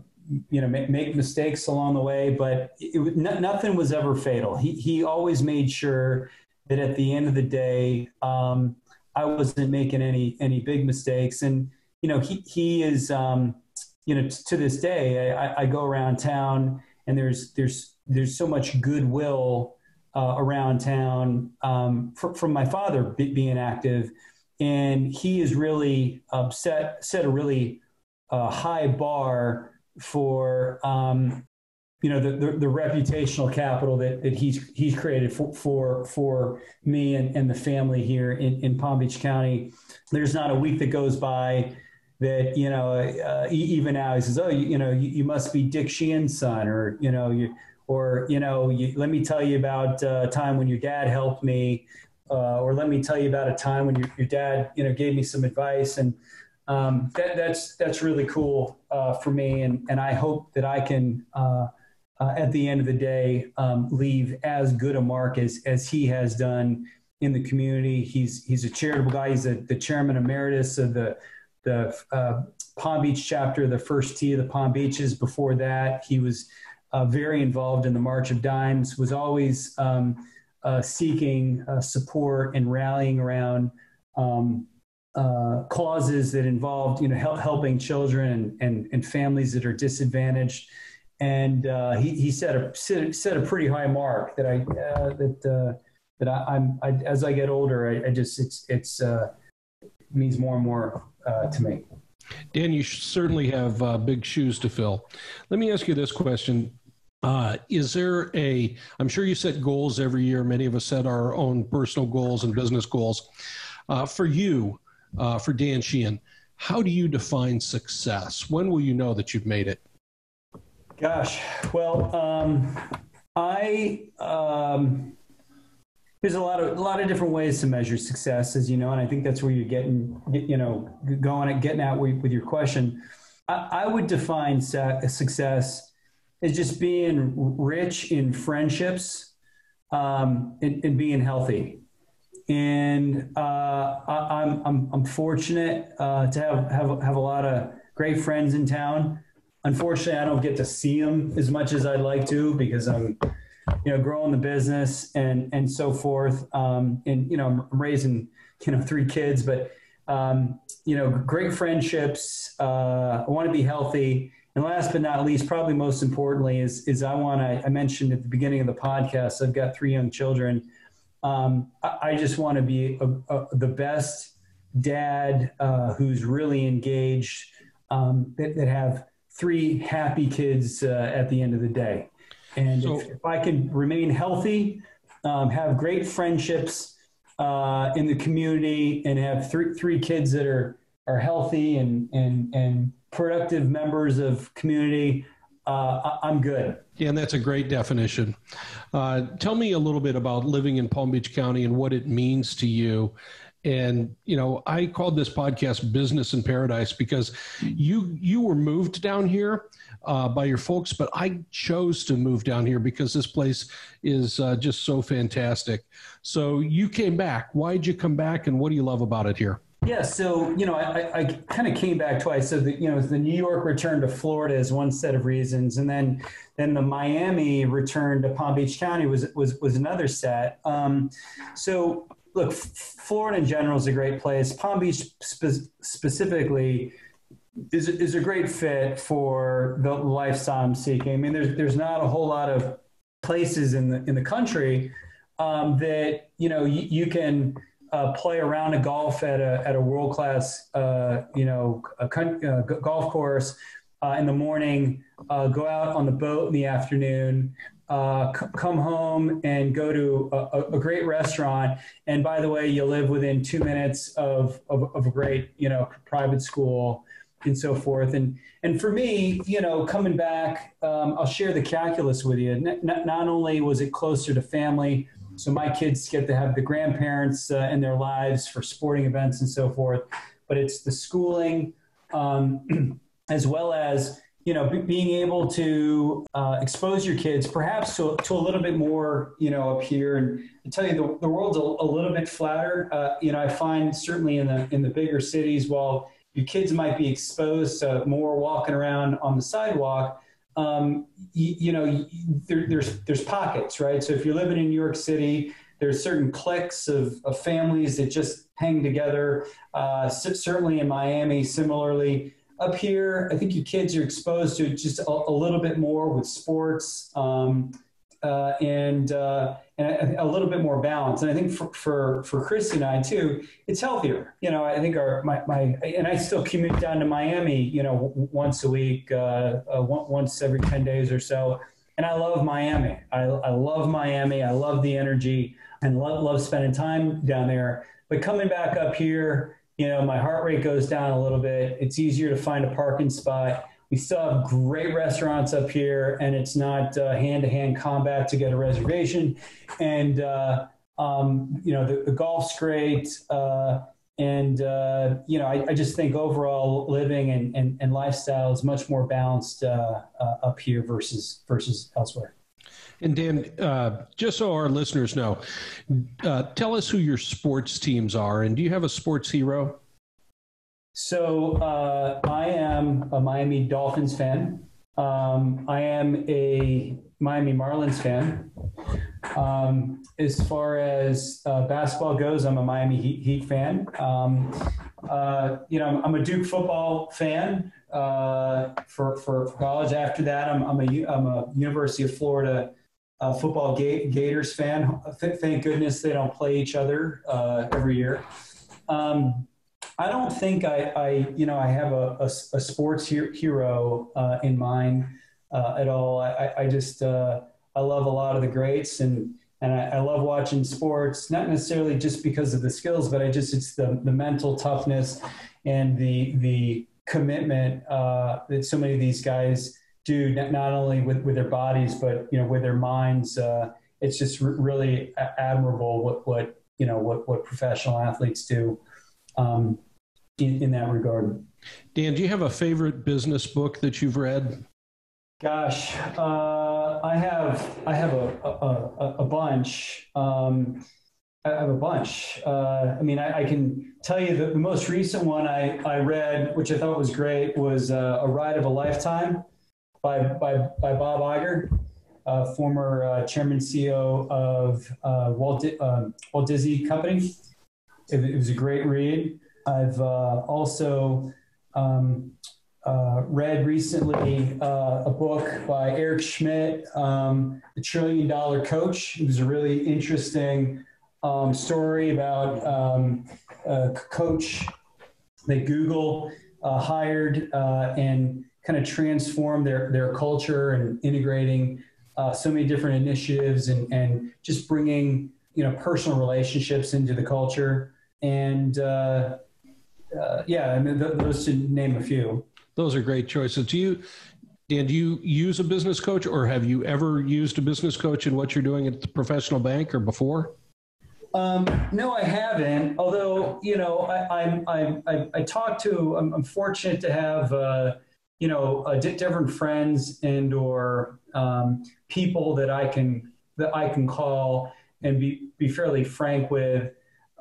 you know make, make, mistakes along the way, but it, nothing was ever fatal. He he always made sure that at the end of the day, um, I wasn't making any any big mistakes. And you know he he is um, you know t- to this day I, I, go around town and there's there's there's so much goodwill uh, around town um, for, from my father being active, and he is really set set a really uh, high bar for um, you know the, the, the, reputational capital that, that he's he's created for for, for me and, and the family here in, in Palm Beach County. There's not a week that goes by that you know uh, even now he says, oh you, you know you, you, must be Dick Sheehan's son or you know you or you know you, let me tell you about a time when your dad helped me. Uh, or let me tell you about a time when your, your dad, you know, gave me some advice, and um, that, that's that's really cool uh, for me, and and I hope that I can. Uh, uh, at the end of the day, um, leave as good a mark as as he has done in the community. He's he's a charitable guy. He's a, the chairman emeritus of the the uh, Palm Beach chapter, the first tee of the Palm Beaches. Before that, he was uh, very involved in the March of Dimes. Was always um, uh, seeking support and rallying around. Um, uh, causes that involved, you know, help, helping children and, and, families that are disadvantaged. And uh, he, he set a set, set, a pretty high mark that I uh, that uh, that I, am as I get older, I, I just it's it's uh, means more and more uh, to me. Dan, you certainly have big shoes to fill. Let me ask you this question: uh, is there a, I'm sure you set goals every year. Many of us set our own personal goals and business goals. Uh, for you, uh, for Dan Sheehan. How do you define success? When will you know that you've made it? Gosh, well, um, I um, there's a lot of a lot of different ways to measure success, as you know, and I think that's where you're getting, you know, going at getting at with your question. I, I would define success as just being rich in friendships um, and, and being healthy and uh, I, am I'm, I'm fortunate uh, to have, have have a lot of great friends in town. Unfortunately, I don't get to see them as much as I'd like to because I'm, you know, growing the business and and so forth. Um, and you know, I'm raising you know three kids, but um, you know, great friendships. Uh, I want to be healthy. And last but not least, probably most importantly, is is I want to. I mentioned at the beginning of the podcast, I've got three young children um, I, I, just want to be a, a, the best dad uh, who's really engaged um, that, that have three happy kids uh, at the end of the day. And so, if, if, I can remain healthy, um, have great friendships uh, in the community, and have three three kids that are are healthy and and and productive members of community, uh, I'm good. Yeah, and that's a great definition. Uh, tell me a little bit about living in Palm Beach County and what it means to you. And you know, I called this podcast "Business in Paradise" because you you were moved down here uh, by your folks, but I chose to move down here because this place is uh, just so fantastic. So you came back. Why'd you come back, and what do you love about it here? Yeah, so you know, I, I kind of came back twice. So the, you know, the New York return to Florida is one set of reasons, and then then the Miami return to Palm Beach County was was was another set. Um, so look, Florida in general is a great place. Palm Beach spe- specifically is is a great fit for the lifestyle I'm seeking. I mean, there's there's not a whole lot of places in the in the country um, that you know you, you can uh, play around a golf at a at a world class uh, you know a, uh, golf course uh, in the morning, uh, go out on the boat in the afternoon, uh, c- come home and go to a, a, great restaurant. And by the way, you live within two minutes of, of, of a great you know private school and so forth. And and for me, you know, coming back, um, I'll share the calculus with you. N- not only was it closer to family so my kids get to have the grandparents uh, in their lives for sporting events and so forth. But it's the schooling, um, as well as you know, b- being able to uh, expose your kids perhaps to, to a little bit more, you know, up here. And I tell you, the, the world's a, a little bit flatter. Uh, you know, I find certainly in the in the bigger cities, while your kids might be exposed to more walking around on the sidewalk, um, you, you, know, there, there's there's pockets, right? So if you're living in New York City, there's certain cliques of, of families that just hang together. Uh, certainly in Miami, similarly. Up here, I think your kids are exposed to just a, a little bit more with sports. Um, uh, and uh, and a, a, little bit more balance. And I think for, for for Chris and I too, it's healthier. You know, I think our my, my and I still commute down to Miami. You know, w- once a week, uh, uh once every ten days or so. And I love Miami. I, I love Miami. I love the energy and love, love spending time down there. But coming back up here, you know, my heart rate goes down a little bit. It's easier to find a parking spot we still have great restaurants up here, and it's not hand to hand combat to get a reservation. And, uh, um, you know, the, the, golf's great. Uh, and, uh, you know, I, I, just think overall living and, and, and lifestyle is much more balanced up here versus, versus elsewhere. And Dan, uh, just so our listeners know, uh, tell us who your sports teams are, and do you have a sports hero? So uh, I am a Miami Dolphins fan. Um, I am a Miami Marlins fan. Um, as far as uh, basketball goes, I'm a Miami Heat, Heat fan. Um, uh, you know, I'm, I'm, a Duke football fan uh, for, for, for, college. After that, I'm, I'm, a, I'm a University of Florida uh, football Ga- Gators fan. Thank goodness they don't play each other uh, every year. Um, I don't think I, I you know, I have a, a, a sports hero uh, in mind uh, at all. I, I just uh, I love a lot of the greats and and I, I, love watching sports, not necessarily just because of the skills, but I just it's the the mental toughness and the the commitment uh, that so many of these guys do, not only with, with their bodies, but you know with their minds. Uh, it's just really admirable what what you know what what professional athletes do um, in, in that regard. Dan, do you have a favorite business book that you've read? Gosh, uh, I have I have a a, a bunch. Um, I have a bunch. Uh, I mean, I, I, can tell you that the most recent one I, I read, which I thought was great, was uh, A Ride of a Lifetime by, by, by Bob Iger, uh, former uh, chairman CEO of uh, Walt, Di- um, Walt Disney Company it, it was a great read. I've uh, also um, uh, read recently uh, a book by Eric Schmidt, um, The Trillion Dollar Coach. It was a really interesting um, story about um, a coach that Google uh, hired uh, and kind of transformed their, their culture and integrating uh, so many different initiatives and, and just bringing you know personal relationships into the culture and uh, uh, yeah, I mean th- those to name a few. Those are great choices. Do you, Dan? Do you use a business coach, or have you ever used a business coach in what you're doing at the professional bank or before? Um, no, I haven't. Although you know, I I I, I talk to. I'm, I'm, fortunate to have uh, you know uh, different friends and or um, people that I can that I can call and be be fairly frank with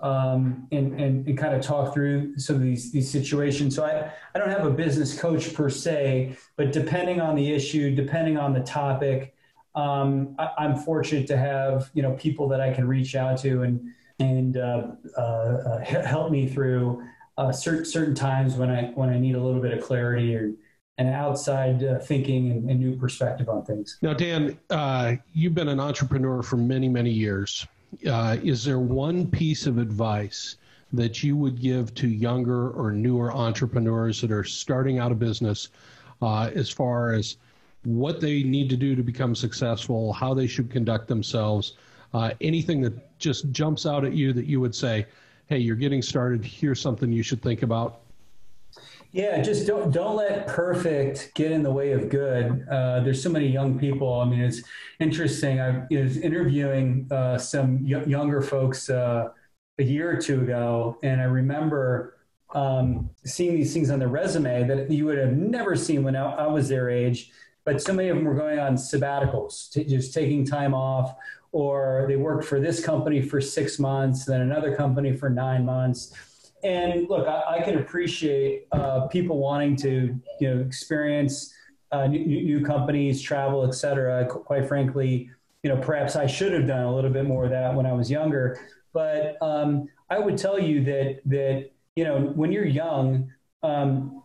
um, and, and, and kind of talk through some of these, these situations. So I, I don't have a business coach per se, but depending on the issue, depending on the topic, um, I, am fortunate to have, you know, people that I can reach out to and, and uh, uh, uh, help me through uh, certain, certain times when I, when I need a little bit of clarity or, and outside uh, thinking and, and, new perspective on things. Now, Dan, uh, you've been an entrepreneur for many, many years uh, is there one piece of advice that you would give to younger or newer entrepreneurs that are starting out a business uh, as far as what they need to do to become successful, how they should conduct themselves, uh, anything that just jumps out at you that you would say, hey, you're getting started, here's something you should think about? Yeah, just don't don't let perfect get in the way of good. Uh, there's so many young people. I mean, it's interesting. I was interviewing uh, some y- younger folks uh, a year or two ago, and I remember um, seeing these things on their resume that you would have never seen when I, I was their age. But so many of them were going on sabbaticals, t- just taking time off, or they worked for this company for six months, then another company for nine months and look, I, I can appreciate uh, people wanting to, you know, experience uh, new, new, companies, travel, et cetera. Quite frankly, you know, perhaps I should have done a little bit more of that when I was younger. But um, I would tell you that that you know, when you're young, um,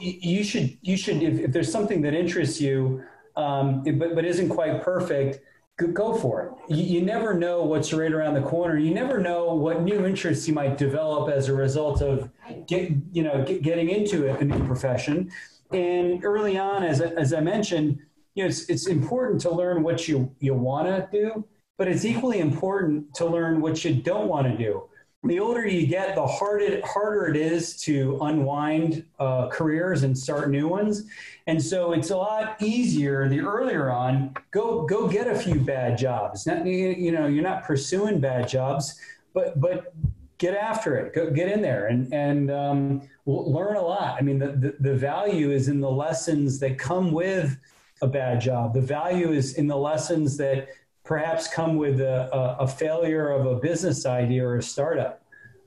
you should you should if, if, there's something that interests you, um, but but isn't quite perfect go for it. You, you, never know what's right around the corner. You never know what new interests you might develop as a result of get, you know, get, getting into a, a, new profession. And early on, as, as I mentioned, you know, it's, it's important to learn what you, you want to do, but it's equally important to learn what you don't want to do the older you get, the harder, harder it is to unwind uh, careers and start new ones. And so it's a lot easier the earlier on, go, go get a few bad jobs. Not, you know, you're not pursuing bad jobs, but, but get after it, go, get in there and, and um, learn a lot. I mean, the, the, the value is in the lessons that come with a bad job. The value is in the lessons that perhaps come with a, a, failure of a business idea or a startup.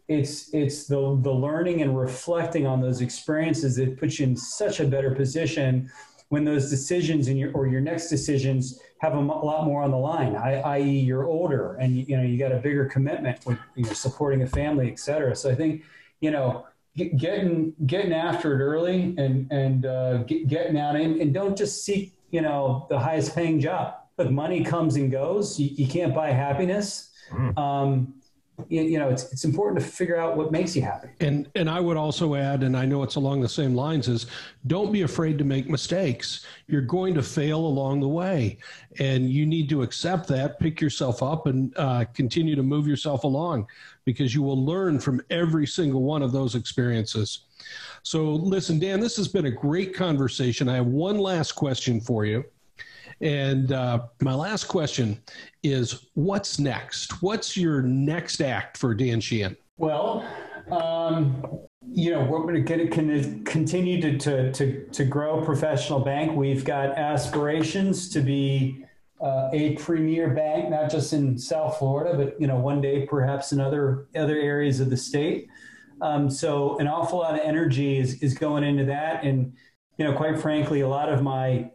It's it's the the learning and reflecting on those experiences that puts you in such a better position when those decisions in your or your next decisions have a lot more on the line i.e you're older and you know you got a bigger commitment with you know, supporting a family et cetera. So i think you know getting getting after it early and and uh, getting out and, and don't just seek you know the highest paying job look, money comes and goes. You, you can't buy happiness. Mm. Um, you, you, know, it's, it's important to figure out what makes you happy. And, and I would also add, and I know it's along the same lines, is don't be afraid to make mistakes. You're going to fail along the way, and you need to accept that, pick yourself up, and uh, continue to move yourself along because you will learn from every single one of those experiences. So, listen, Dan, this has been a great conversation. I have one last question for you. And uh, my last question is what's next? What's your next act for Dan Sheehan? Well, um, you know, we're going to continue to, to, to, to, grow professional bank. We've got aspirations to be uh, a premier bank, not just in South Florida, but, you know, one day perhaps in other, other areas of the state. Um, so an awful lot of energy is, is going into that. And, you know, quite frankly, a lot of my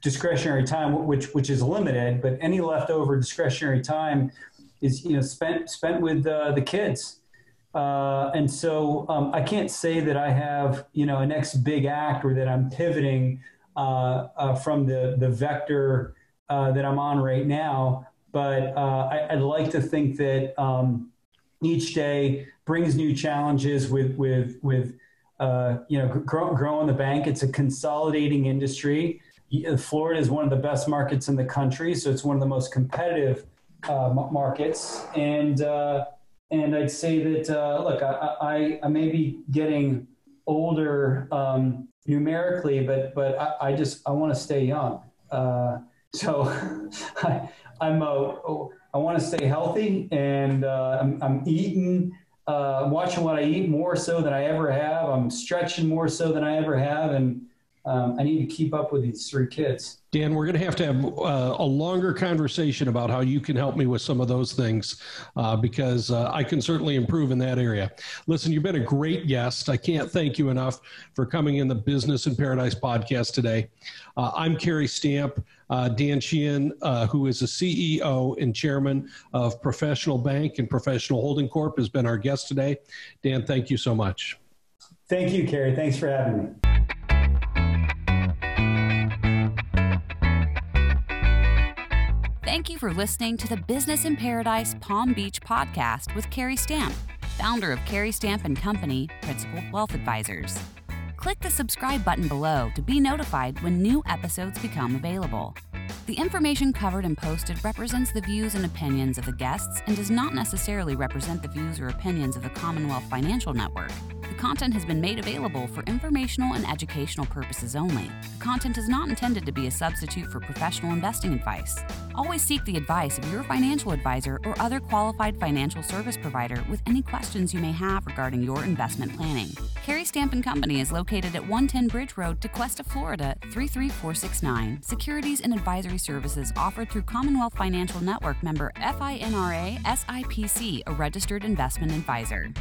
discretionary time, which which is limited, but any leftover discretionary time is you know spent spent with uh, the kids. Uh, and so um, I can't say that I have you know a next big act or that I'm pivoting uh, uh from the the vector uh, that I'm on right now. But uh, I, would like to think that um, each day brings new challenges with with with you know, grow, growing the bank. It's a consolidating industry. Florida is one of the best markets in the country, so it's one of the most competitive uh, markets. And uh, and I'd say that uh, look, I, I, I, may be getting older um, numerically, but but I, I just I want to stay young. Uh, so I, I'm a, I want to stay healthy, and uh, I'm, I'm eating uh, watching what I eat more so than I ever have. I'm stretching more so than I ever have, and um, I need to keep up with these three kids. Dan, we're going to have to have uh, a longer conversation about how you can help me with some of those things uh, because uh, I can certainly improve in that area. Listen, you've been a great guest. I can't thank you enough for coming in the Business in Paradise podcast today. Uh, I'm Kerry Stamp. Uh, Dan Sheehan, uh, who is a CEO and chairman of Professional Bank and Professional Holding Corp, has been our guest today. Dan, thank you so much. Thank you, Kerry. Thanks for having me. Thank you for listening to the Business in Paradise Palm Beach podcast with Kerry Stamp, founder of Kerry Stamp and Company, Principal Wealth Advisors. Click the subscribe button below to be notified when new episodes become available. The information covered and posted represents the views and opinions of the guests and does not necessarily represent the views or opinions of the Commonwealth Financial Network. The content has been made available for informational and educational purposes only. The content is not intended to be a substitute for professional investing advice. Always seek the advice of your financial advisor or other qualified financial service provider with any questions you may have regarding your investment planning. Kerry Stamp Company is located at 110 Bridge Road, Tequesta, Florida 33469. Securities and advisory services offered through Commonwealth Financial Network member FINRA SIPC, a registered investment advisor.